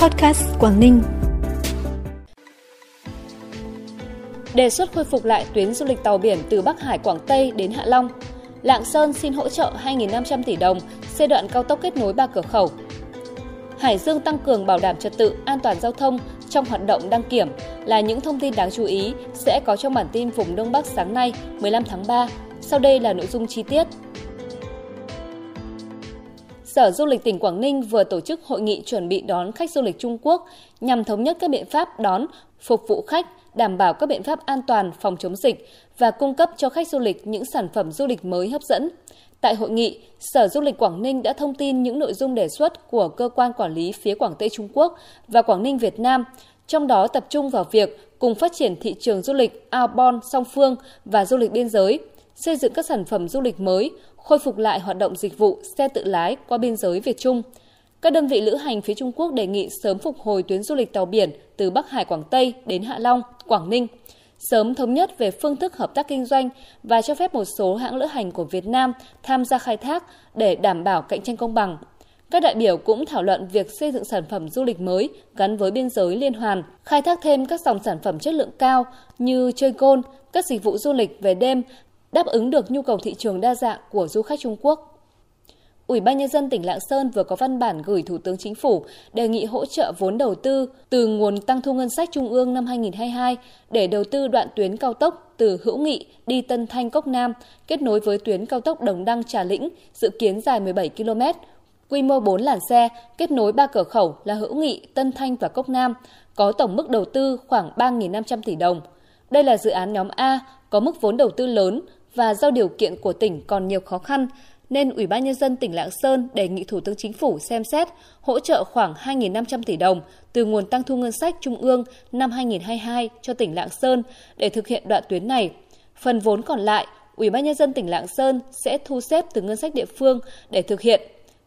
Podcast Quảng Ninh. Đề xuất khôi phục lại tuyến du lịch tàu biển từ Bắc Hải Quảng Tây đến Hạ Long. Lạng Sơn xin hỗ trợ 2.500 tỷ đồng xây đoạn cao tốc kết nối ba cửa khẩu. Hải Dương tăng cường bảo đảm trật tự, an toàn giao thông trong hoạt động đăng kiểm là những thông tin đáng chú ý sẽ có trong bản tin vùng Đông Bắc sáng nay 15 tháng 3. Sau đây là nội dung chi tiết. Sở Du lịch tỉnh Quảng Ninh vừa tổ chức hội nghị chuẩn bị đón khách du lịch Trung Quốc nhằm thống nhất các biện pháp đón, phục vụ khách, đảm bảo các biện pháp an toàn phòng chống dịch và cung cấp cho khách du lịch những sản phẩm du lịch mới hấp dẫn. Tại hội nghị, Sở Du lịch Quảng Ninh đã thông tin những nội dung đề xuất của cơ quan quản lý phía Quảng Tây Trung Quốc và Quảng Ninh Việt Nam, trong đó tập trung vào việc cùng phát triển thị trường du lịch outbound song phương và du lịch biên giới, xây dựng các sản phẩm du lịch mới, khôi phục lại hoạt động dịch vụ xe tự lái qua biên giới Việt Trung. Các đơn vị lữ hành phía Trung Quốc đề nghị sớm phục hồi tuyến du lịch tàu biển từ Bắc Hải Quảng Tây đến Hạ Long, Quảng Ninh, sớm thống nhất về phương thức hợp tác kinh doanh và cho phép một số hãng lữ hành của Việt Nam tham gia khai thác để đảm bảo cạnh tranh công bằng. Các đại biểu cũng thảo luận việc xây dựng sản phẩm du lịch mới gắn với biên giới liên hoàn, khai thác thêm các dòng sản phẩm chất lượng cao như chơi gôn, các dịch vụ du lịch về đêm đáp ứng được nhu cầu thị trường đa dạng của du khách Trung Quốc. Ủy ban nhân dân tỉnh Lạng Sơn vừa có văn bản gửi Thủ tướng Chính phủ đề nghị hỗ trợ vốn đầu tư từ nguồn tăng thu ngân sách trung ương năm 2022 để đầu tư đoạn tuyến cao tốc từ Hữu Nghị đi Tân Thanh Cốc Nam kết nối với tuyến cao tốc Đồng Đăng Trà Lĩnh dự kiến dài 17 km, quy mô 4 làn xe, kết nối 3 cửa khẩu là Hữu Nghị, Tân Thanh và Cốc Nam, có tổng mức đầu tư khoảng 3.500 tỷ đồng. Đây là dự án nhóm A có mức vốn đầu tư lớn và do điều kiện của tỉnh còn nhiều khó khăn, nên Ủy ban Nhân dân tỉnh Lạng Sơn đề nghị Thủ tướng Chính phủ xem xét hỗ trợ khoảng 2.500 tỷ đồng từ nguồn tăng thu ngân sách Trung ương năm 2022 cho tỉnh Lạng Sơn để thực hiện đoạn tuyến này. Phần vốn còn lại, Ủy ban Nhân dân tỉnh Lạng Sơn sẽ thu xếp từ ngân sách địa phương để thực hiện.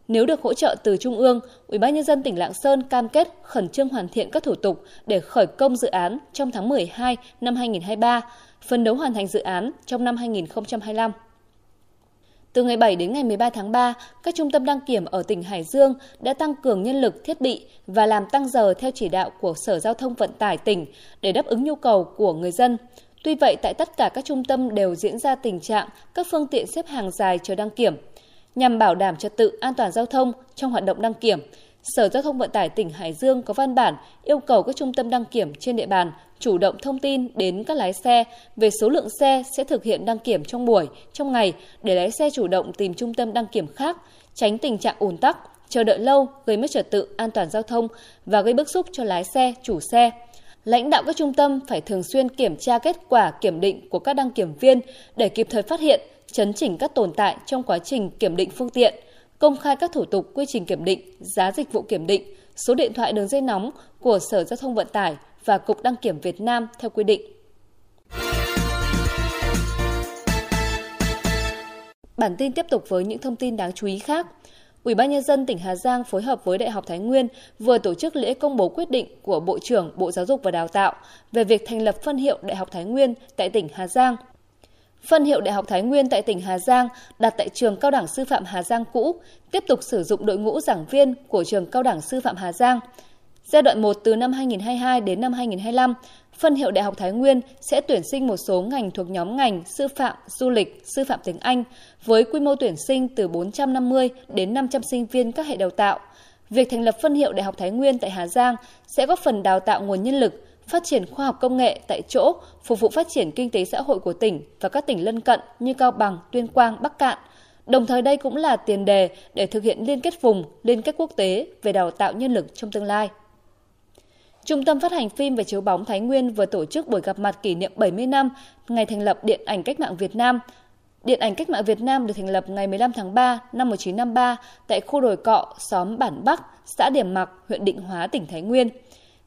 Nếu được hỗ trợ từ Trung ương, Ủy ban Nhân dân tỉnh Lạng Sơn cam kết khẩn trương hoàn thiện các thủ tục để khởi công dự án trong tháng 12 năm 2023, phấn đấu hoàn thành dự án trong năm 2025. Từ ngày 7 đến ngày 13 tháng 3, các trung tâm đăng kiểm ở tỉnh Hải Dương đã tăng cường nhân lực, thiết bị và làm tăng giờ theo chỉ đạo của Sở Giao thông Vận tải tỉnh để đáp ứng nhu cầu của người dân. Tuy vậy, tại tất cả các trung tâm đều diễn ra tình trạng các phương tiện xếp hàng dài chờ đăng kiểm. Nhằm bảo đảm trật tự an toàn giao thông trong hoạt động đăng kiểm, Sở Giao thông Vận tải tỉnh Hải Dương có văn bản yêu cầu các trung tâm đăng kiểm trên địa bàn chủ động thông tin đến các lái xe về số lượng xe sẽ thực hiện đăng kiểm trong buổi, trong ngày để lái xe chủ động tìm trung tâm đăng kiểm khác, tránh tình trạng ùn tắc, chờ đợi lâu gây mất trật tự an toàn giao thông và gây bức xúc cho lái xe, chủ xe. Lãnh đạo các trung tâm phải thường xuyên kiểm tra kết quả kiểm định của các đăng kiểm viên để kịp thời phát hiện, chấn chỉnh các tồn tại trong quá trình kiểm định phương tiện, công khai các thủ tục quy trình kiểm định, giá dịch vụ kiểm định, số điện thoại đường dây nóng của Sở Giao thông Vận tải và Cục Đăng kiểm Việt Nam theo quy định. Bản tin tiếp tục với những thông tin đáng chú ý khác. Ủy ban nhân dân tỉnh Hà Giang phối hợp với Đại học Thái Nguyên vừa tổ chức lễ công bố quyết định của Bộ trưởng Bộ Giáo dục và Đào tạo về việc thành lập phân hiệu Đại học Thái Nguyên tại tỉnh Hà Giang Phân hiệu Đại học Thái Nguyên tại tỉnh Hà Giang đặt tại trường Cao đẳng Sư phạm Hà Giang cũ, tiếp tục sử dụng đội ngũ giảng viên của trường Cao đẳng Sư phạm Hà Giang. Giai đoạn 1 từ năm 2022 đến năm 2025, phân hiệu Đại học Thái Nguyên sẽ tuyển sinh một số ngành thuộc nhóm ngành sư phạm, du lịch, sư phạm tiếng Anh với quy mô tuyển sinh từ 450 đến 500 sinh viên các hệ đào tạo. Việc thành lập phân hiệu Đại học Thái Nguyên tại Hà Giang sẽ góp phần đào tạo nguồn nhân lực, phát triển khoa học công nghệ tại chỗ, phục vụ phát triển kinh tế xã hội của tỉnh và các tỉnh lân cận như Cao Bằng, Tuyên Quang, Bắc Cạn. Đồng thời đây cũng là tiền đề để thực hiện liên kết vùng, liên kết quốc tế về đào tạo nhân lực trong tương lai. Trung tâm phát hành phim và chiếu bóng Thái Nguyên vừa tổ chức buổi gặp mặt kỷ niệm 70 năm ngày thành lập Điện ảnh Cách mạng Việt Nam. Điện ảnh Cách mạng Việt Nam được thành lập ngày 15 tháng 3 năm 1953 tại khu đồi cọ, xóm Bản Bắc, xã Điểm Mặc, huyện Định Hóa, tỉnh Thái Nguyên.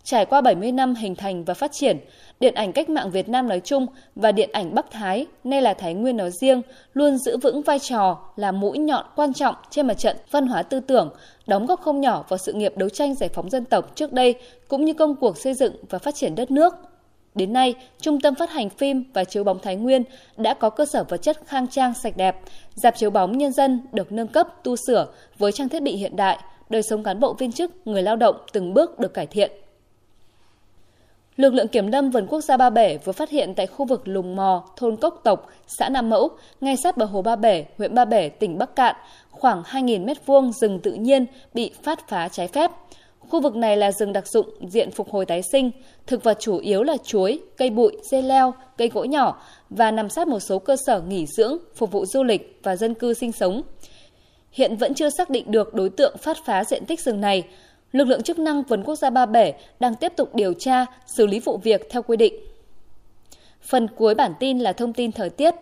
Trải qua 70 năm hình thành và phát triển, điện ảnh cách mạng Việt Nam nói chung và điện ảnh Bắc Thái, nay là Thái Nguyên nói riêng, luôn giữ vững vai trò là mũi nhọn quan trọng trên mặt trận văn hóa tư tưởng, đóng góp không nhỏ vào sự nghiệp đấu tranh giải phóng dân tộc trước đây cũng như công cuộc xây dựng và phát triển đất nước. Đến nay, Trung tâm phát hành phim và chiếu bóng Thái Nguyên đã có cơ sở vật chất khang trang sạch đẹp, dạp chiếu bóng nhân dân được nâng cấp, tu sửa với trang thiết bị hiện đại, đời sống cán bộ viên chức, người lao động từng bước được cải thiện. Lực lượng kiểm lâm vườn quốc gia Ba Bể vừa phát hiện tại khu vực Lùng Mò, thôn Cốc Tộc, xã Nam Mẫu, ngay sát bờ hồ Ba Bể, huyện Ba Bể, tỉnh Bắc Cạn, khoảng 2.000 m2 rừng tự nhiên bị phát phá trái phép. Khu vực này là rừng đặc dụng, diện phục hồi tái sinh, thực vật chủ yếu là chuối, cây bụi, dây leo, cây gỗ nhỏ và nằm sát một số cơ sở nghỉ dưỡng, phục vụ du lịch và dân cư sinh sống. Hiện vẫn chưa xác định được đối tượng phát phá diện tích rừng này, lực lượng chức năng vườn quốc gia Ba Bể đang tiếp tục điều tra, xử lý vụ việc theo quy định. Phần cuối bản tin là thông tin thời tiết.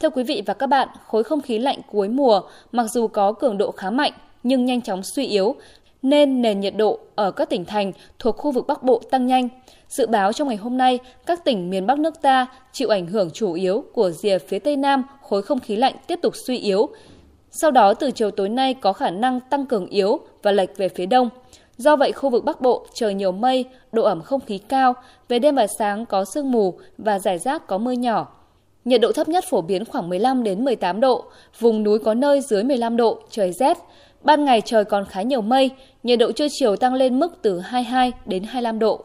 Thưa quý vị và các bạn, khối không khí lạnh cuối mùa mặc dù có cường độ khá mạnh nhưng nhanh chóng suy yếu, nên nền nhiệt độ ở các tỉnh thành thuộc khu vực Bắc Bộ tăng nhanh. Dự báo trong ngày hôm nay, các tỉnh miền Bắc nước ta chịu ảnh hưởng chủ yếu của rìa phía Tây Nam khối không khí lạnh tiếp tục suy yếu. Sau đó từ chiều tối nay có khả năng tăng cường yếu và lệch về phía đông. Do vậy, khu vực Bắc Bộ trời nhiều mây, độ ẩm không khí cao, về đêm và sáng có sương mù và rải rác có mưa nhỏ. Nhiệt độ thấp nhất phổ biến khoảng 15 đến 18 độ, vùng núi có nơi dưới 15 độ, trời rét. Ban ngày trời còn khá nhiều mây, nhiệt độ trưa chiều tăng lên mức từ 22 đến 25 độ.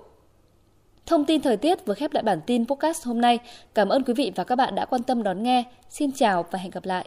Thông tin thời tiết vừa khép lại bản tin podcast hôm nay. Cảm ơn quý vị và các bạn đã quan tâm đón nghe. Xin chào và hẹn gặp lại.